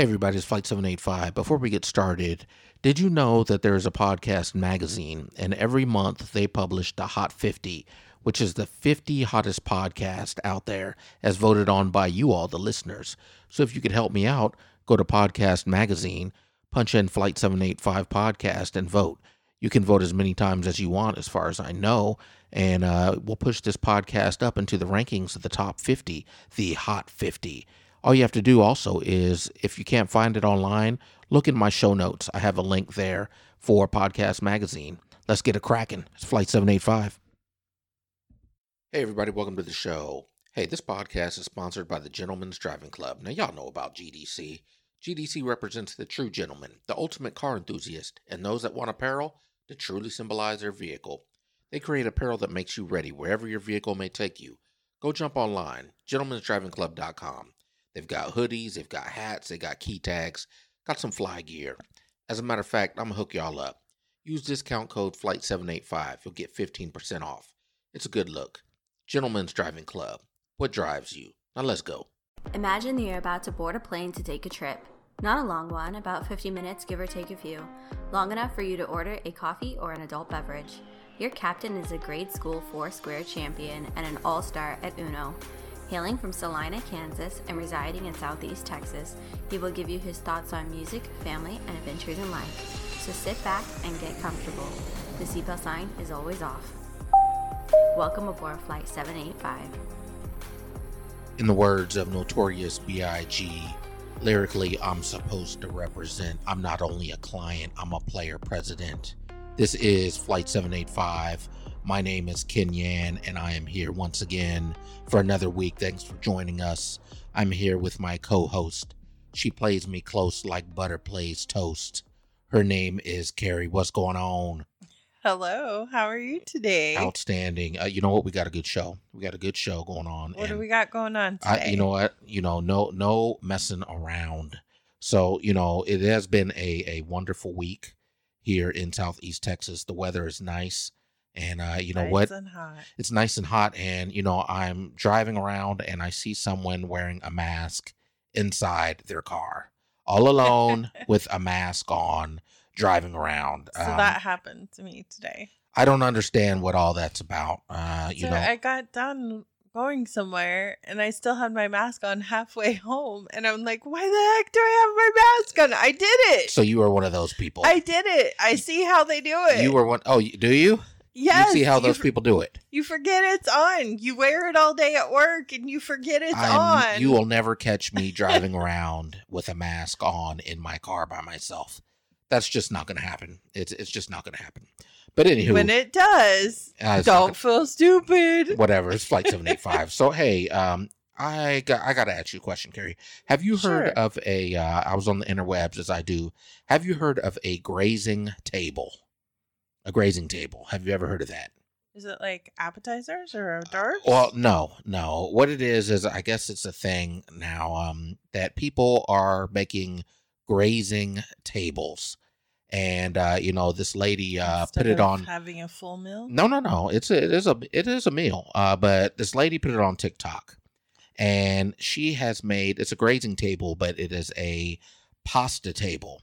Hey, everybody, it's Flight 785. Before we get started, did you know that there is a podcast magazine, and every month they publish the Hot 50, which is the 50 hottest podcast out there, as voted on by you all, the listeners. So if you could help me out, go to Podcast Magazine, punch in Flight 785 Podcast, and vote. You can vote as many times as you want, as far as I know, and uh, we'll push this podcast up into the rankings of the top 50, the Hot 50. All you have to do also is, if you can't find it online, look in my show notes. I have a link there for Podcast Magazine. Let's get it cracking. It's Flight 785. Hey, everybody, welcome to the show. Hey, this podcast is sponsored by the Gentlemen's Driving Club. Now, y'all know about GDC. GDC represents the true gentleman, the ultimate car enthusiast, and those that want apparel to truly symbolize their vehicle. They create apparel that makes you ready wherever your vehicle may take you. Go jump online, gentlemensdrivingclub.com. They've got hoodies, they've got hats, they got key tags, got some fly gear. As a matter of fact, I'm gonna hook y'all up. Use discount code FLIGHT785. You'll get 15% off. It's a good look. Gentlemen's Driving Club. What drives you? Now let's go. Imagine that you're about to board a plane to take a trip. Not a long one, about 50 minutes, give or take a few. Long enough for you to order a coffee or an adult beverage. Your captain is a grade school four square champion and an all star at Uno. Hailing from Salina, Kansas, and residing in Southeast Texas, he will give you his thoughts on music, family, and adventures in life. So sit back and get comfortable. The seatbelt sign is always off. Welcome aboard Flight 785. In the words of Notorious B.I.G., lyrically, I'm supposed to represent. I'm not only a client, I'm a player president. This is Flight 785. My name is Ken Yan, and I am here once again for another week. Thanks for joining us. I'm here with my co host. She plays me close like butter plays toast. Her name is Carrie. What's going on? Hello, how are you today? Outstanding. Uh, you know what? We got a good show. We got a good show going on. What do we got going on today? I, you know what? You know, no, no messing around. So, you know, it has been a, a wonderful week here in Southeast Texas. The weather is nice. And, uh, you know Nice what? and hot. It's nice and hot. And, you know, I'm driving around and I see someone wearing a mask inside their car, all alone with a mask on, driving around. So Um, that happened to me today. I don't understand what all that's about. Uh, you so know, I got done going somewhere and I still had my mask on halfway home. And I'm like, why the heck do I have my mask on? I did it. so you were one of those people. I did it. I see how they do it. you were one oh do you? Yes, you see how those people do it. You forget it's on. You wear it all day at work and you forget it's I'm- on. You will never catch me driving around with a mask on in my car by myself. That's just not going to happen. It's it's just not going to happen. But anywho, when it does, uh, don't feel stupid. whatever. It's flight seven eight five. So hey, um, I got I got to ask you a question, Carrie. Have you heard Sure. of a? Uh, I was on the interwebs as I do. Have you heard of a grazing table? A grazing table. Have you ever heard of that? Is it like appetizers or hors d'oeuvres? Well, no, no. What it is is I guess it's a thing now um that people are making grazing tables. And uh you know, this lady uh Instead put it on having a full meal. No, no, no. It's a, it is a it is a meal. Uh but this lady put it on TikTok. And she has made it's a grazing table, but it is a pasta table.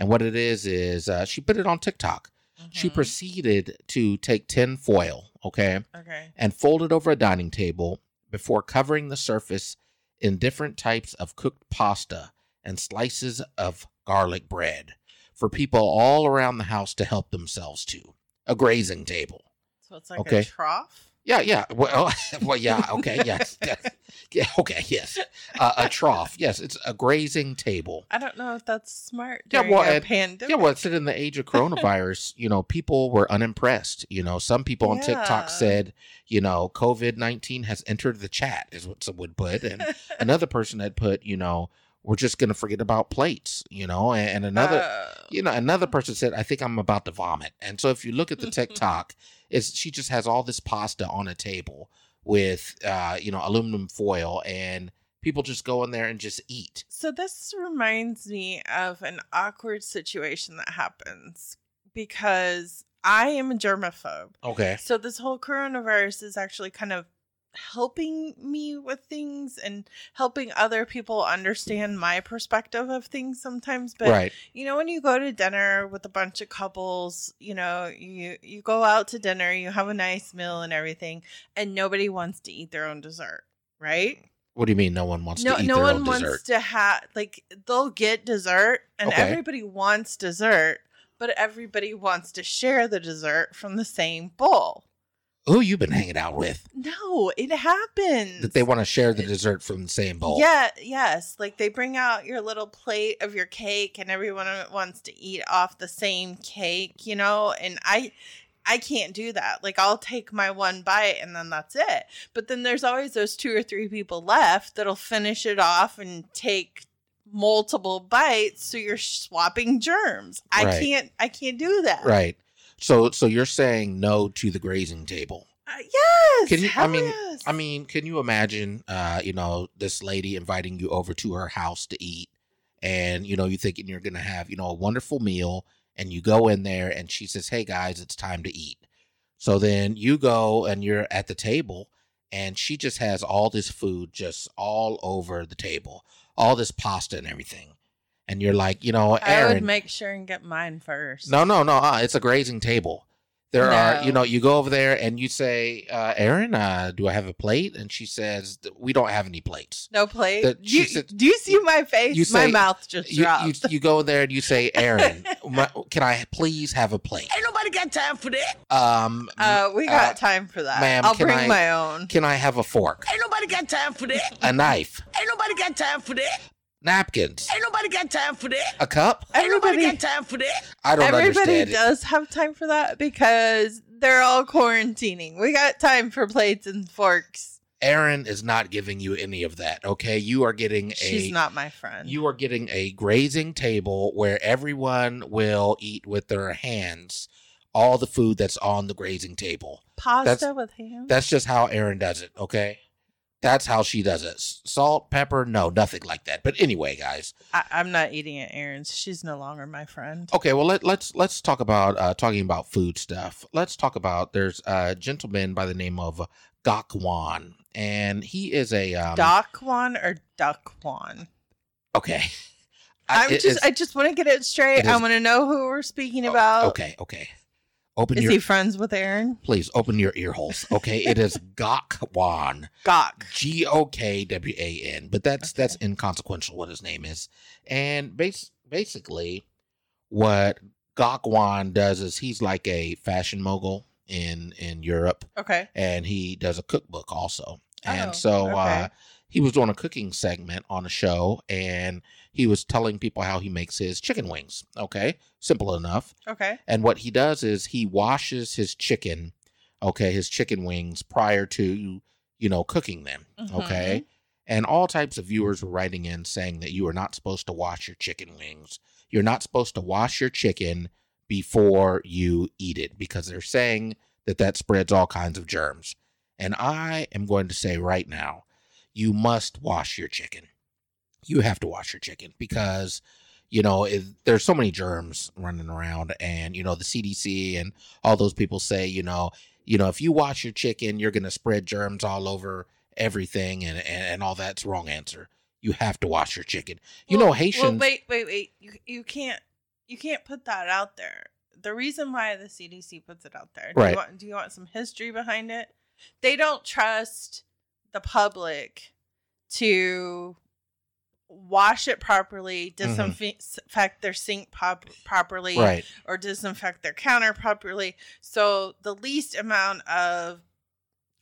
And what it is is uh she put it on TikTok. She Mhm. proceeded to take tin foil, okay? Okay. and fold it over a dining table before covering the surface in different types of cooked pasta and slices of garlic bread for people all around the house to help themselves to. A grazing table. So it's like Okay. a trough. Yeah, yeah. Well, well yeah, okay, yes. yes. Yeah, okay, yes. Uh, a trough. Yes, it's a grazing table. I don't know if that's smart Yeah, well, a and- pandemic. Yeah, well, it's in the age of coronavirus, you know, people were unimpressed. You know, some people on Yeah. TikTok said, you know, COVID 19 has entered the chat, is what some would put. And another person had put, you know, we're just going to forget about plates, you know, and, and another. Uh, you know, another person said, "I think I'm about to vomit." And so, if you look at the TikTok, is she just has all this pasta on a table with, uh, you know, aluminum foil, and people just go in there and just eat. so this reminds me of an awkward situation that happens because I am a germaphobe. Okay. So this whole coronavirus is actually kind of helping me with things and helping other people understand my perspective of things sometimes but right. you know when you go to dinner with a bunch of couples you know you you go out to dinner you have a nice meal and everything and nobody wants to eat their own dessert right What do you mean? No one wants no to eat no their one own wants dessert? to have like they'll get dessert and Okay. everybody wants dessert but everybody wants to share the dessert from the same bowl Who you've been hanging out with? no it happens That they want to share the dessert from the same bowl. Yeah, yes. Like they bring out your little plate of your cake and everyone wants to eat off the same cake, you know? And I I can't do that. Like I'll take my one bite and then that's it. But then there's always those two or three people left that'll finish it off and take multiple bites so you're swapping germs. I Right. can't I can't do that. Right. So so you're saying no to the grazing table. Uh, yes. Can you- I mean- yes. I mean, can you imagine uh, you know, this lady inviting you over to her house to eat and you know, you thinking you're going to have, you know, a wonderful meal and you go in there and she says, "Hey guys, it's time to eat." So then you go and you're at the table and she just has all this food just all over the table. All this pasta and everything. And you're like, you know, Aaron, I would make sure and get mine first. No, no, no. Uh, it's a grazing table. There are, you know, you go over there and you say, uh, "Aaron, uh, do I have a plate?" And she says, "We don't have any plates." No plate. She You, said- do you see my face? You my mouth just You, dropped. you you go there and you say, "Aaron, my- can I please have a plate?" Ain't nobody got time for that. Um, uh, we got uh, time for that. ma'am, I'll bring I- my own. can I have a fork, Ain't nobody got time for that. a knife, Ain't nobody got time for that. Napkins, Ain't nobody got time for that. a cup? Ain't nobody Everybody, got time for that. I don't everybody understand it. does have time for that because they're all quarantining. We got time for plates and forks. Aaron is not giving you any of that. Okay, you are getting a She's not my friend. you are getting a grazing table where everyone will eat with their hands all the food that's on the grazing table. Pasta that's- with ham. That's just how Aaron does it, okay? That's how she does it. Salt, pepper, no, nothing like that. But anyway, guys. I, I'm not eating at Aaron's. She's no longer my friend. Okay, well let, let's let's talk about uh talking about food stuff. Let's talk about there's a gentleman by the name of Gakwan and he is a um Dakwan or Duckwan? okay. I- I'm it just. is- I just want to get it straight. it I want to know who we're speaking about. okay, okay. Open Is your he friends with Aaron? please open your ear holes. Okay, it is Gokwan. Gok. G O K W A N, but that's that's inconsequential what his name is. And bas- basically, what Gokwan does is he's like a fashion mogul in in Europe, Okay. and he does a cookbook also. And Oh, so uh, okay. He was doing a cooking segment on a show, and he was telling people how he makes his chicken wings. Okay, simple enough. Okay. And what he does is he washes his chicken, okay, his chicken wings prior to, you know, cooking them. Mm-hmm. Okay. And all types of viewers were writing in saying that you are not supposed to wash your chicken wings. You're not supposed to wash your chicken before you eat it because they're saying that that spreads all kinds of germs. And I am going to say right now, you must wash your chicken. You have to wash your chicken because you know, it, there's so many germs running around, and you know the CDC and all those people say, you know, you know, if you wash your chicken, you're gonna spread germs all over everything, and and, and all that's wrong answer. You have to wash your chicken. You know, Well- Haitians. Well, wait, wait, wait. You you can't you can't put that out there. The reason why the CDC puts it out there. Do Right. You want, do you want some history behind it? They don't trust the public to wash it properly, mm-hmm. disinfect their sink pop- properly, right, or disinfect their counter properly. So the least amount of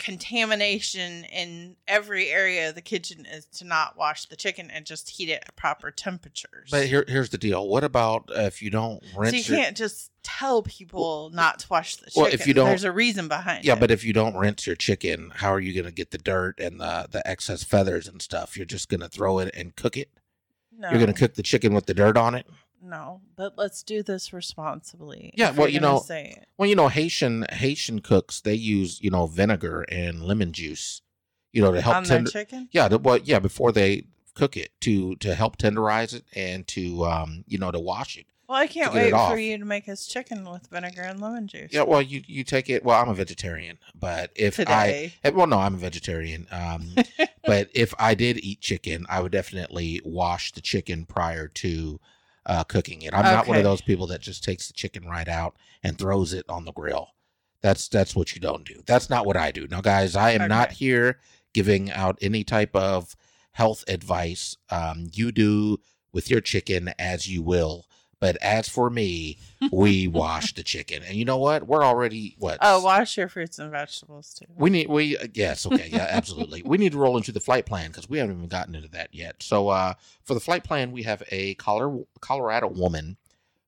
contamination in every area of the kitchen is to not wash the chicken and just heat it at proper temperatures. but here here's the deal. What about uh, if you don't rinse so you your can't just tell people not to wash the chicken. Well, if you don't- there's a reason behind yeah, it. but if you don't rinse your chicken, how are you gonna get the dirt and the the excess feathers and stuff? You're just gonna throw it and cook it. no, You're gonna cook the chicken with the dirt on it. No. But let's do this responsibly. Yeah, well, you know. Well, you know, Haitian Haitian cooks they use you know vinegar and lemon juice, you know, to help on tender. chicken. Yeah, the, well, yeah, before they cook it to to help tenderize it and to um you know to wash it Well, I can't to get it wait for you to make us chicken with vinegar and lemon juice. Yeah, well, you you take it. Well, I'm a vegetarian, but if I Today. eh, well, no, I'm a vegetarian. Um, but if I did eat chicken, I would definitely wash the chicken prior to uh, cooking it. I'm not one of those people that just takes the chicken right out and throws it on the grill. That's that's what you don't do. That's not what I do. Now, guys, I am not here giving out any type of health advice. Um, you do with your chicken as you will. But as for me, we wash the chicken, and you know what? We're already what? Oh, wash your fruits and vegetables too. We need we uh, yes okay yeah absolutely we need to roll into the flight plan because we haven't even gotten into that yet. So uh, for the flight plan, we have a Colorado Colorado woman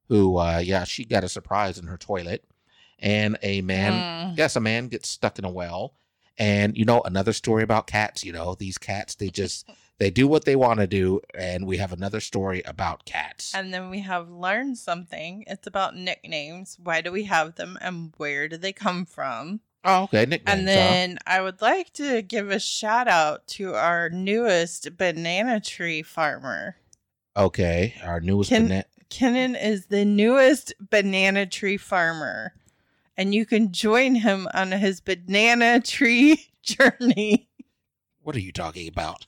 who uh, yeah she got a surprise in her toilet, and a man Mm. yes a man gets stuck in a well, and you know another story about cats. You know these cats they just they do what they want to do, and we have another story about cats. And then we have learned something. It's about nicknames. Why do we have them and where do they come from? oh okay nicknames. And huh? then I would like to give a shout out to our newest banana tree farmer. okay our newest Can- bana- Kennan is the newest banana tree farmer, and you can join him on his banana tree journey. what are you talking about?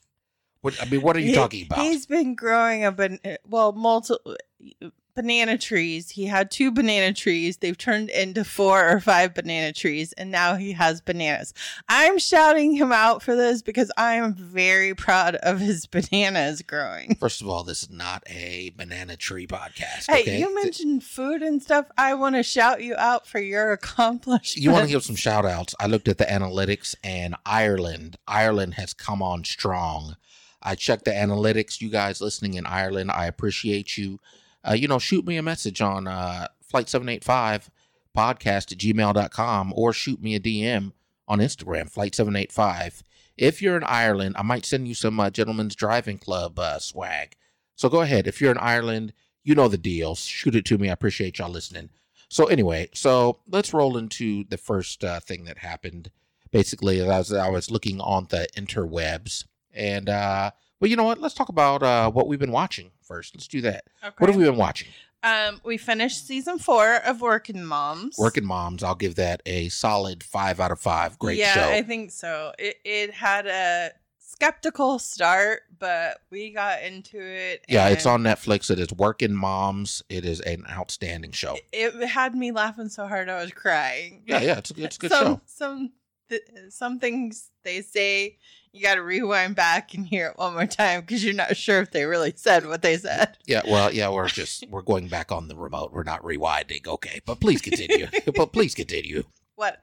What I mean, what are you He- talking about? He's been growing a ban- well, multiple banana trees. He had two banana trees. They've turned into four or five banana trees, and now he has bananas. I'm shouting him out for this because I am very proud of his bananas growing. First of all, this is not a banana tree podcast. Hey, okay? you mentioned food and stuff. I want to shout you out for your accomplishments. You want to give some shout outs. I looked at the analytics and Ireland. Ireland has come on strong. I checked the analytics. You guys listening in Ireland, I appreciate you. Uh, you know, shoot me a message on uh, Flight 785 podcast at gmail.com or shoot me a DM on Instagram, Flight 785. If you're in Ireland, I might send you some uh, Gentlemen's Driving Club uh, swag. So go ahead. If you're in Ireland, you know the deal. Shoot it to me. I appreciate y'all listening. So anyway, so let's roll into the first uh, thing that happened. Basically, as I was looking on the interwebs, and uh, well, you know what? Let's talk about uh, what we've been watching first. Let's do that. What have we been watching? Um, we finished season four of Working Moms. Working Moms. I'll give that a solid five out of five. Great yeah, show. Yeah, I think so. It it had a skeptical start, but we got into it. yeah, it's on Netflix. It is Working Moms. It is an outstanding show. It, it had me laughing so hard I was crying. Yeah, yeah, it's a, it's a good some, show. Some th- some things they say you got to rewind back and hear it one more time because you're not sure if they really said what they said. Yeah, well, yeah, we're just we're going back on the remote. We're not rewinding. Okay, but please continue. but please continue. What?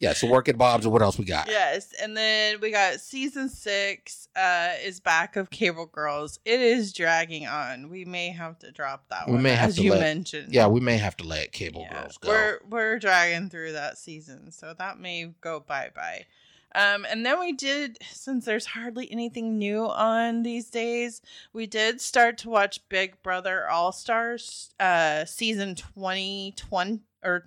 Yeah, so Working Bob's And what else we got? Yes, and then we got season six uh is back of Cable Girls. It is dragging on. We may have to drop that We one, may have as to you let- mentioned. Yeah, we may have to let Cable Yeah, Girls go. We're we're dragging through that season, so that may go bye bye. Um, and then we did, since there's hardly anything new on these days, we did start to watch Big Brother All Stars, uh, season twenty twenty or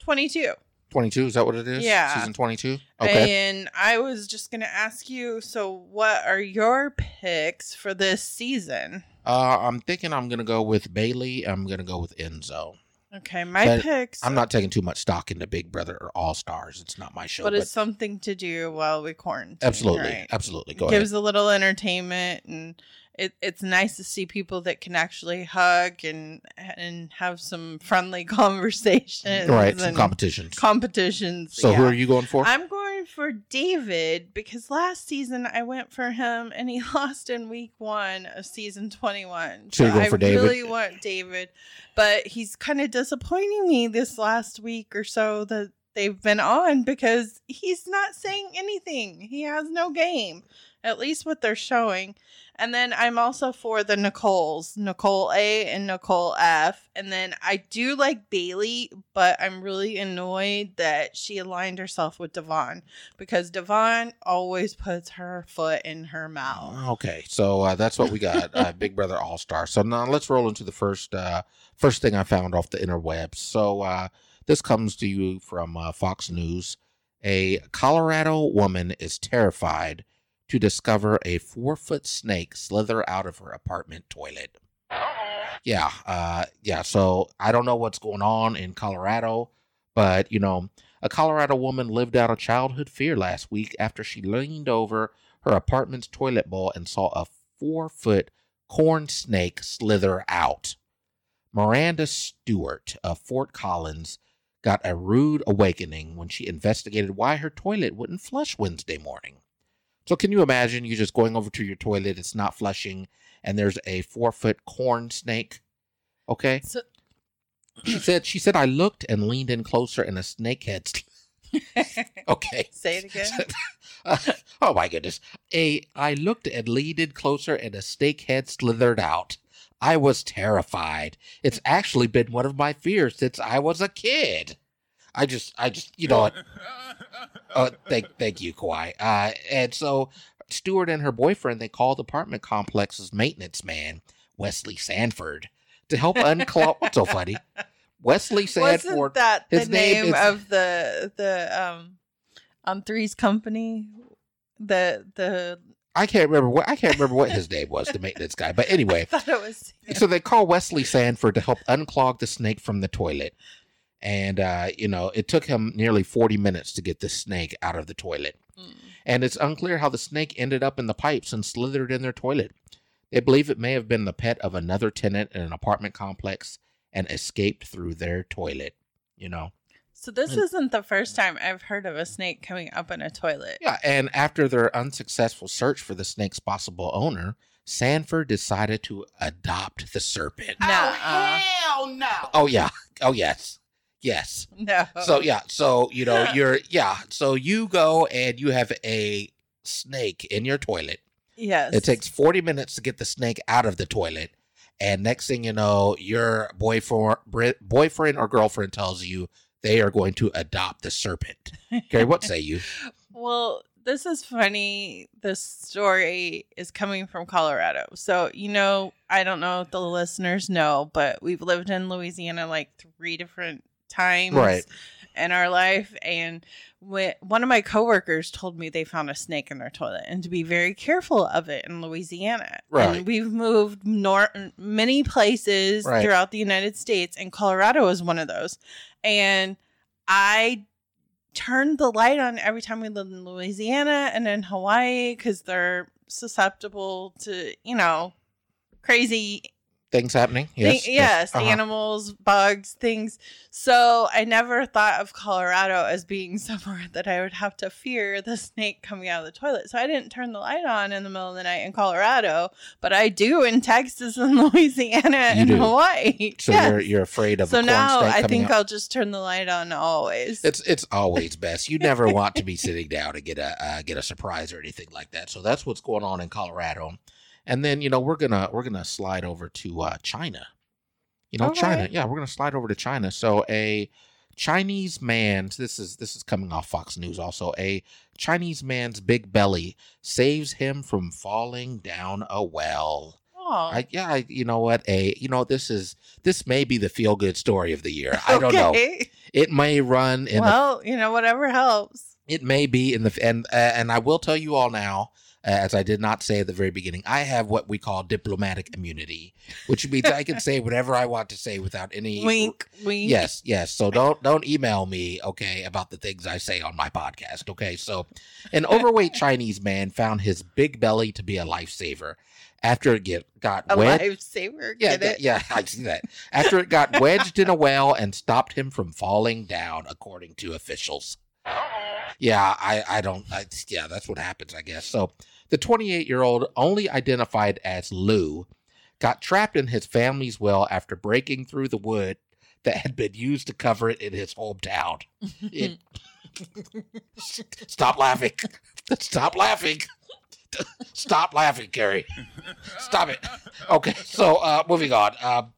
twenty two. 22, is that what it is? Yeah. Season 22? Okay. And I was just gonna ask you, so what are your picks for this season? Uh, I'm thinking I'm going to go with Bailey. I'm going to go with Enzo. Okay, my But picks. I'm not taking too much stock into Big Brother or All Stars. It's not my show. but But, it's something to do while we quarantine. absolutely. right? Absolutely. Go it ahead. gives a little entertainment and it, it's nice to see people that can actually hug and and have some friendly conversations Right. Some competitions. competitions so who are you going for? i'm going for david because last season i went for him and he lost in week one of season 21 So i David? really want david but he's kind of disappointing me this last week or so that they've been on because he's not saying anything he has no game at least what they're showing. And then I'm also for the Nicoles, Nicole A and Nicole F. And then I do like Bailey, but I'm really annoyed that she aligned herself with Devon because Devon always puts her foot in her mouth. Okay, so uh, that's what we got. Uh, Big Brother All Star. So now let's roll into the first uh, first thing I found off the interwebs. So uh, this comes to you from uh, Fox News. A Colorado woman is terrified to discover a four foot snake slither out of her apartment toilet. Yeah, uh, yeah. So I don't know what's going on in Colorado, but you know, a Colorado woman lived out a childhood fear last week after she leaned over her apartment's toilet bowl and saw a four foot corn snake slither out. Miranda Stewart of Fort Collins got a rude awakening when she investigated why her toilet wouldn't flush Wednesday morning. So, can you imagine you just going over to your toilet, it's not flushing, and there's a four foot corn snake? Okay. So, She said, she said, I looked and leaned in closer and a snake head. okay. say it again. Uh, oh my goodness. A I looked and leaned in closer and a snake head slithered out. I was terrified. It's actually been one of my fears since I was a kid. I just I just you know? Uh, thank thank you, Kawhi. Uh and so Stewart and her boyfriend they called apartment complex's maintenance man, Wesley Sanford, to help unclog what's so funny? Wesley Sanford Wasn't that the his name name is- of the the um on Three's Company? The the I can't remember what I can't remember what his name was, the maintenance guy. But anyway, was so they call Wesley Sanford to help unclog the snake from the toilet. And uh, you know, it took him nearly 40 minutes to get the snake out of the toilet. Mm. And it's unclear how the snake ended up in the pipes and slithered in their toilet. They believe it may have been the pet of another tenant in an apartment complex and escaped through their toilet. You know? So this And- isn't the first time I've heard of a snake coming up in a toilet. Yeah, and after their unsuccessful search for the snake's possible owner, Sanford decided to adopt the serpent. Nuh-uh. Oh, hell no. Oh yeah. Oh yes. Yes. No. So yeah, so you know, you're yeah, so you go and you have a snake in your toilet. yes. It takes 40 minutes to get the snake out of the toilet. And next thing you know, your boyfriend boyfriend or girlfriend tells you they are going to adopt the serpent. Carrie, what say you? Well, this is funny. This story is coming from Colorado. So, you know, I don't know if the listeners know, but we've lived in Louisiana like three different times Right. in our life. And when, one of my coworkers told me they found a snake in their toilet and to be very careful of it in Louisiana. Right. And we've moved nor- many places Right. throughout the United States, and Colorado is one of those. And I turned the light on every time we lived in Louisiana and in Hawaii because they're susceptible to, you know, crazy Things happening? Yes, Yes. yes, Uh-huh. animals, bugs, things. So I never thought of Colorado as being somewhere that I would have to fear the snake coming out of the toilet. So I didn't turn the light on in the middle of the night in Colorado, but I do in Texas and Louisiana and. Hawaii. So Yes. you're you're afraid of so now I think out? I'll just turn the light on always. It's it's always best. You never want to be sitting down to get a uh, get a surprise or anything like that. So that's what's going on in Colorado. And then you know we're gonna we're gonna slide over to uh, China. You know Okay. China. Yeah, we're gonna slide over to China. So a Chinese man. This is this is coming off Fox News. Also, a Chinese man's big belly saves him from falling down a well. oh, I, yeah, I, you know what? A you know this is this may be the feel good story of the year. I don't know. It may run in the Well, you know, whatever helps. it may be in the and uh, and I will tell you all now, Uh, as I did not say at the very beginning, I have what we call diplomatic immunity, which means I can say whatever I want to say without any Wink, wink. Yes, yes. So don't don't email me, okay, about the things I say on my podcast. Okay. So an overweight Chinese man found his big belly to be a lifesaver after it get got A wet. lifesaver. Yeah, Get that- it? yeah, I see that. After it got wedged in a well and stopped him from falling down, according to officials. Yeah, I, I don't. I, yeah, that's what happens, I guess. So the 28 year old, only identified as Lou, got trapped in his family's well after breaking through the wood that had been used to cover it in his hometown. It- Stop laughing. Stop laughing. Stop laughing, Carrie. Stop it. Okay, so uh moving on. Um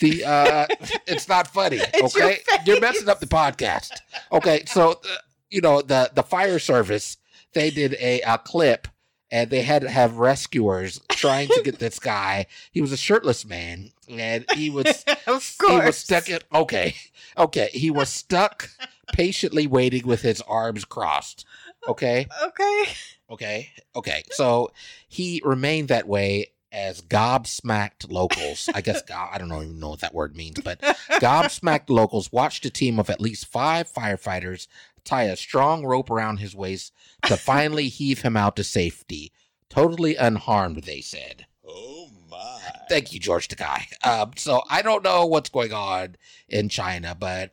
the uh it's not funny, It's your okay? You're messing up the podcast. Okay, so uh, you know, the the fire service, they did a, a clip and they had to have rescuers trying to get this guy. He was a shirtless man and he was of he was stuck in okay. Okay, he was stuck patiently waiting with his arms crossed. Okay? Okay. Okay. Okay. So he remained that way as gobsmacked locals. I guess go- I don't know, even know what that word means, but gobsmacked locals watched a team of at least five firefighters tie a strong rope around his waist to finally heave him out to safety, totally unharmed. They said. Oh my. Thank you, George Takei. Um, so I don't know what's going on in China, but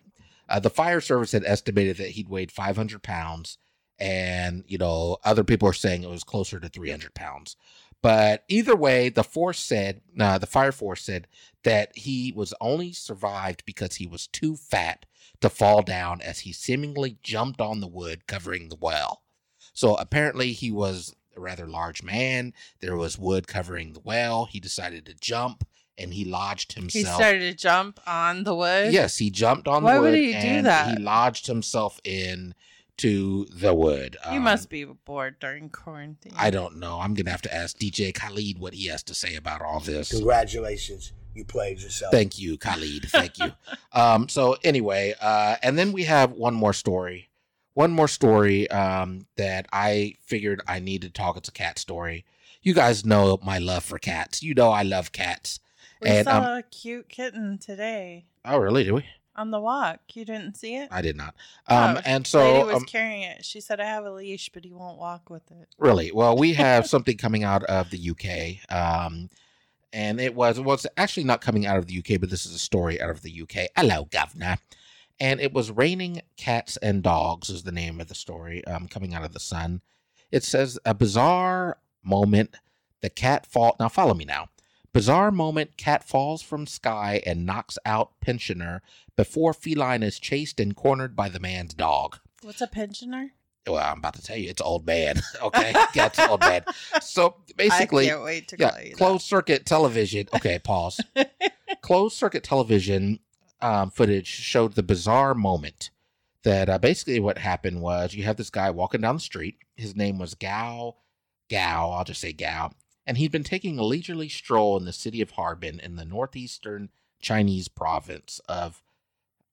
uh, the fire service had estimated that he'd weighed 500 pounds, and you know other people are saying it was closer to 300 pounds. But either way, the force said, uh, the fire force said that he was only survived because he was too fat to fall down as he seemingly jumped on the wood covering the well. So apparently he was a rather large man. There was wood covering the well. He decided to jump and he lodged himself. He started to jump on the wood. Yes, he jumped on Why the wood. Why would he do that? He lodged himself in to the wood. You Um, must be bored during quarantine. I don't know. I'm gonna have to ask DJ Khaled what he has to say about all this. Congratulations, you played yourself. Thank you, Khaled. Thank you. um, so anyway, uh, and then we have one more story. One more story um, that I figured I need to talk. It's a cat story. You guys know my love for cats. You know I love cats. We and saw um, a cute kitten today oh really? Do we? on the walk. You didn't see it? I did not. Um, Oh, and lady so was um, carrying it. She said, "I have a leash, but he won't walk with it." Really? Well, we have something coming out of the UK. Um, and it was well, it's actually not coming out of the UK, but this is a story out of the UK. Hello, governor. And it was raining cats and dogs is the name of the story. Um, coming out of the Sun. It says a bizarre moment. The cat fall. Now follow me now. Bizarre moment. Cat falls from sky and knocks out pensioner before feline is chased and cornered by the man's dog What's a pensioner? Well, I'm about to tell you, it's old man. Okay, yeah, it's old man. So basically, can't wait to yeah, closed circuit television. Okay, pause. closed circuit television um, footage showed the bizarre moment that uh, basically what happened was you have this guy walking down the street. His name was Gao Gao. I'll just say Gao, and he'd been taking a leisurely stroll in the city of Harbin in the northeastern Chinese province of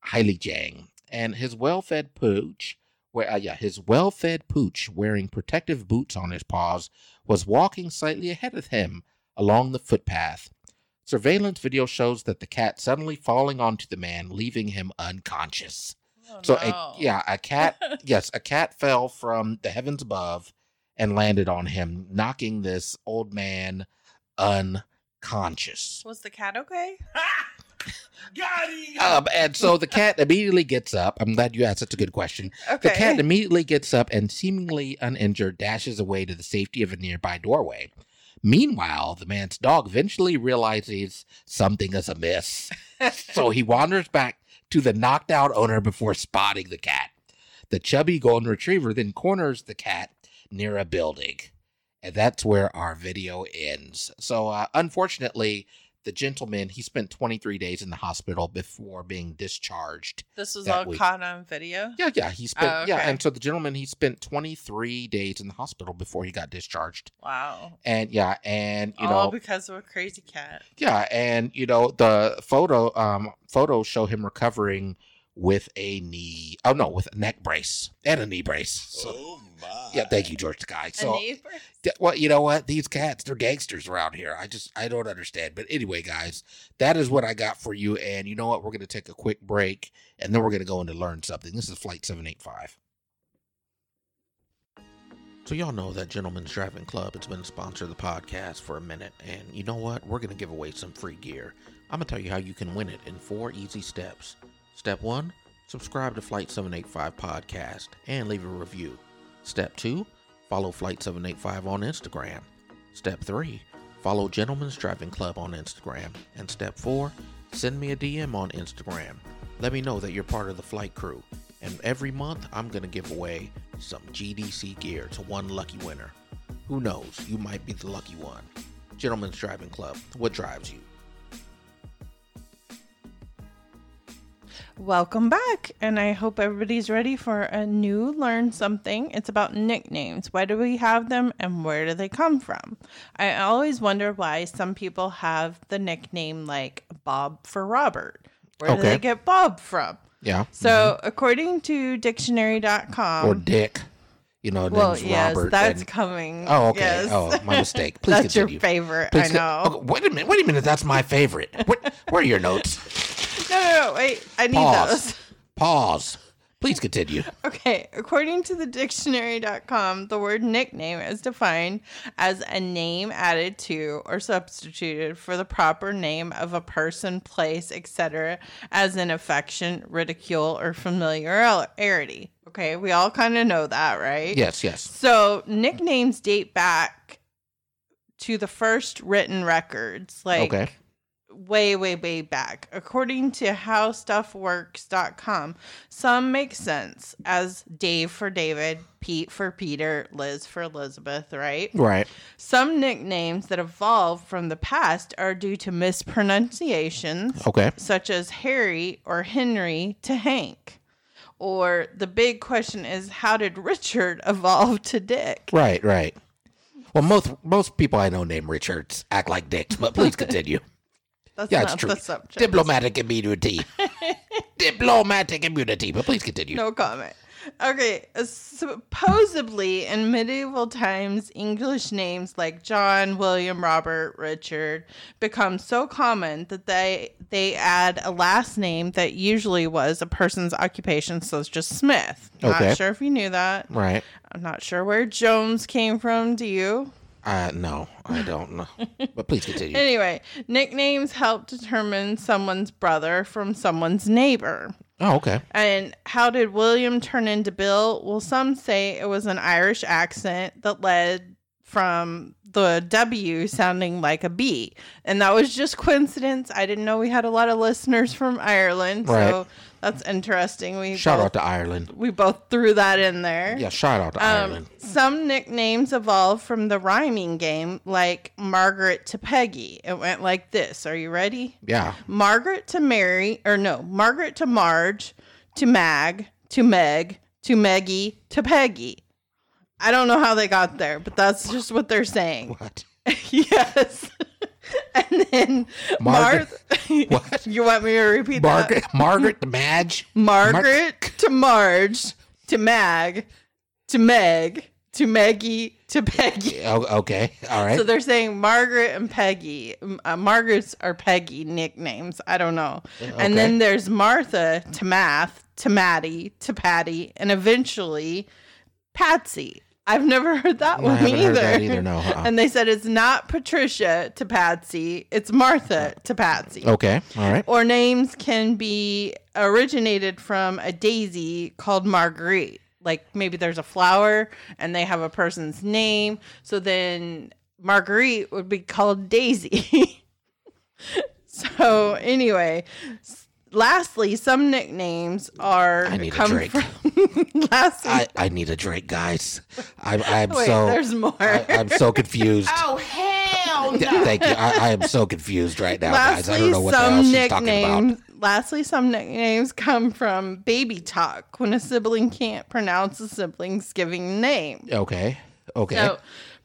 Heilijiang, and his well-fed pooch where uh, yeah, his well-fed pooch wearing protective boots on his paws was walking slightly ahead of him along the footpath. Surveillance video shows that the cat suddenly falling onto the man, leaving him unconscious. Oh, So, no. a, yeah, a cat, yes, a cat fell from the heavens above and landed on him, knocking this old man unconscious. Was the cat okay? Got him. Um, and so the cat immediately gets up. I'm glad you asked. That's a good question. Okay. The cat immediately gets up and, seemingly uninjured, dashes away to the safety of a nearby doorway. Meanwhile, the man's dog eventually realizes something is amiss. so he wanders back to the knocked out owner before spotting the cat. The chubby golden retriever then corners the cat near a building. And that's where our video ends. So, uh, unfortunately, the gentleman, he spent 23 days in the hospital before being discharged. this was all week. caught on video. Yeah, yeah, he spent Oh, yeah, and so the gentleman he spent 23 days in the hospital before he got discharged. Wow. And yeah, and you all know, because of a crazy cat. yeah, and you know the photo um photos show him recovering with a knee. Oh no, with a neck brace and a knee brace. So, Oh my. yeah, thank you, George Guy. So a neighbor? yeah, well, you know what? These cats, they're gangsters around here. I just, I don't understand. But anyway, guys, that is what I got for you. And you know what? We're going to take a quick break and then we're going to go into learn something. This is Flight 785. So, y'all know that Gentlemen's Driving Club has been a sponsor of the podcast for a minute. And you know what? We're going to give away some free gear. I'm going to tell you how you can win it in four easy steps. Step one, subscribe to Flight 785 Podcast and leave a review. Step two, follow Flight 785 on Instagram. Step three, follow Gentlemen's Driving Club on Instagram. And step four, send me a DM on Instagram. Let me know that you're part of the flight crew. And every month, I'm going to give away some GDC gear to one lucky winner. Who knows? You might be the lucky one. Gentlemen's Driving Club, what drives you? Welcome back, and I hope everybody's ready for a new Learn Something. It's about nicknames. Why do we have them, and where do they come from? I always wonder why some people have the nickname like Bob for Robert. Where do they get Bob from? Yeah. So, mm-hmm. according to dictionary.com, or Dick. You know, Well, yes, Robert. that's and- coming. oh, okay. Yes. Oh, my mistake. Please that's continue. your favorite. Please I know. okay, wait a minute. Wait a minute. That's my favorite. What, where are your notes? No, no, no. Wait. I need Pause. those. Pause. Please continue. Okay, according to the dictionary.com, the word nickname is defined as a name added to or substituted for the proper name of a person, place, etc., as in affection, ridicule, or familiarity. Okay, we all kind of know that, right? Yes, yes. So nicknames date back to the first written records, like okay. Way, way, way back. According to howstuffworks.com, some make sense as Dave for David, Pete for Peter, Liz for Elizabeth, right? Right. Some nicknames that evolved from the past are due to mispronunciations, Okay. such as Harry or Henry to Hank. Or the big question is, how did Richard evolve to Dick? Right, right. Well, most most people I know named Richards act like dicks, but please continue. That's Yeah, not it's true. the subject. Diplomatic immunity. Diplomatic immunity, but please continue. No comment. Okay, supposedly in medieval times, English names like John, William, Robert, Richard become so common that they they add a last name that usually was a person's occupation, so it's just Smith. Okay. Not sure if you knew that. Right. I'm not sure where Jones came from. Do you? Uh, no, I don't know. But please continue. Anyway, nicknames help determine someone's brother from someone's neighbor. Oh, okay. And how did William turn into Bill? Well, some say it was an Irish accent that led from the W sounding like a B. And that was just coincidence. I didn't know we had a lot of listeners from Ireland. So that's interesting. We Shout both, out to Ireland. we both threw that in there. Yeah, shout out to Um, Ireland. some nicknames evolved from the rhyming game, like Margaret to Peggy. It went like this. Are you ready? Yeah. Margaret to Mary, or no, Margaret to Marge, to Mag, to Meg, to Meggie, to Peggy. I don't know how they got there, but that's just what they're saying. What? yes. and then Margaret- Marth- What? You want me to repeat Margaret, that? Margaret the Madge. Margaret to Marge, to Mag, to Meg, to Maggie to Peggy. Oh, okay. All right. So they're saying Margaret and Peggy. Uh, Margaret's are Peggy nicknames. I don't know. And then there's Martha to Math, to Maddie, to Patty, and eventually Patsy. I've never heard that No, one either. that either, no, uh-uh. And they said it's not Patricia to Patsy, it's Martha oh. to Patsy. okay. All right. Or names can be originated from a daisy called Marguerite. Like maybe there's a flower and they have a person's name. So then Marguerite would be called Daisy. so anyway, lastly, some nicknames are I need a come drink. from lastly. I, I need a drink, guys. I'm, I'm wait, so there's more. I, I'm so confused. oh hell Th- Thank you. I, I am so confused right now, guys. I don't know what the hell some she's talking about. nicknames. Lastly, some nicknames come from baby talk when a sibling can't pronounce a sibling's giving name. Okay. Okay. So,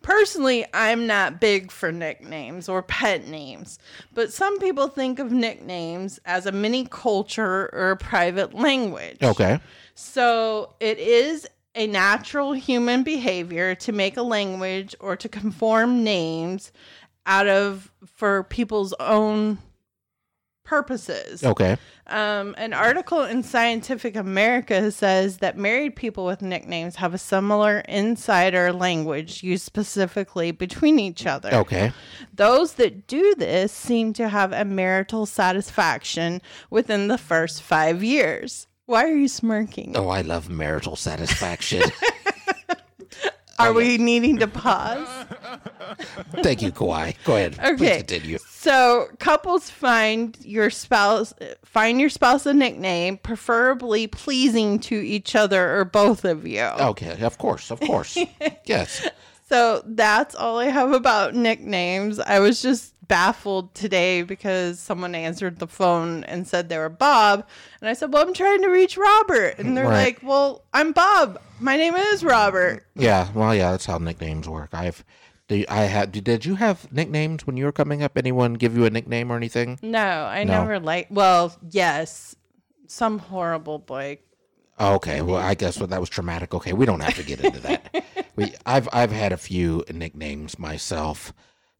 personally, I'm not big for nicknames or pet names, but some people think of nicknames as a mini culture or a private language. okay. So it is a natural human behavior to make a language or to conform names out of for people's own purposes. Okay. Um, an article in Scientific America says that married people with nicknames have a similar insider language used specifically between each other. Okay. Those that do this seem to have a marital satisfaction within the first five years. Why are you smirking? Oh, I love marital satisfaction. Are oh, we needing to pause? Thank you, Kawhi. Go ahead. Please Okay. continue. So couples find your spouse find your spouse a nickname, preferably pleasing to each other or both of you. Okay. Of course. Of course. yes. So that's all I have about nicknames. I was just baffled today because someone answered the phone and said they were Bob. And I said, Well, I'm trying to reach Robert. And they're Right. like, Well, I'm Bob. My name is Robert. Yeah. Well, yeah. That's how nicknames work. I've. Do I had. Did you have nicknames when you were coming up? Anyone give you a nickname or anything? No, I No. never like well, yes. Some horrible boy Okay, well, I guess well, that was traumatic. Okay, we don't have to get into that. we, I've I've had a few nicknames myself,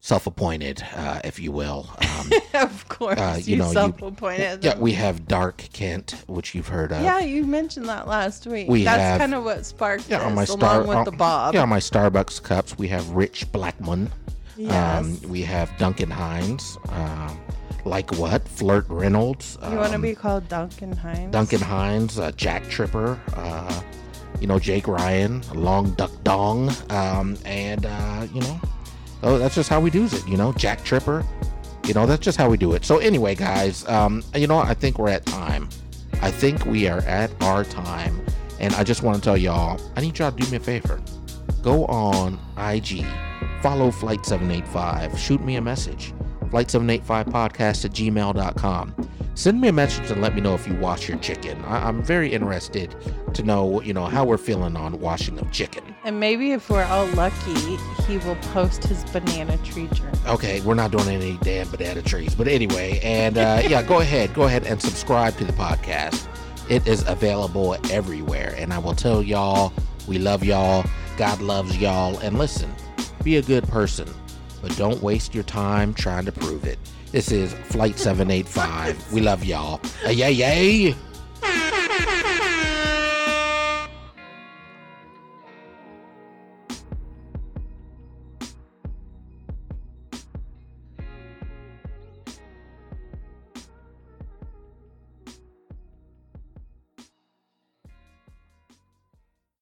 self-appointed, uh, if you will. Um, of course, Uh, you you, know, self-appointed. yeah, we have Dark Kent, which you've heard of. Yeah, you mentioned that last week. We That's have- kind of what sparked Yeah, this, on my along star, with on- the Bob. Yeah, on my Starbucks cups, we have Rich Blackman. Yes. Um, we have Duncan Hines. Um, like what? Flirt Reynolds. you want to um, be called Duncan Hines? Duncan Hines, uh, Jack Tripper, uh, you know, Jake Ryan, Long Duck Dong, um, and, uh, you know, oh, that's just how we do it, you know, Jack Tripper, you know, that's just how we do it. So, anyway, guys, um, you know. I think we're at time. I think we are at our time. And I just want to tell y'all, I need y'all to do me a favor. Go on IG, follow Flight 785, shoot me a message. Flight785podcast at gmail.com. Send me a message and let me know if you wash your chicken. I- I'm very interested to know, you know, how we're feeling on washing of chicken. And maybe if we're all lucky, he will post his banana tree journal. Okay, we're not doing any damn banana trees, but anyway, and uh, yeah, go ahead, go ahead and subscribe to the podcast. It is available everywhere, and I will tell y'all, we love y'all, God loves y'all, and listen, be a good person, but don't waste your time trying to prove it. This is Flight 785. we love y'all. Hey, yay, yay!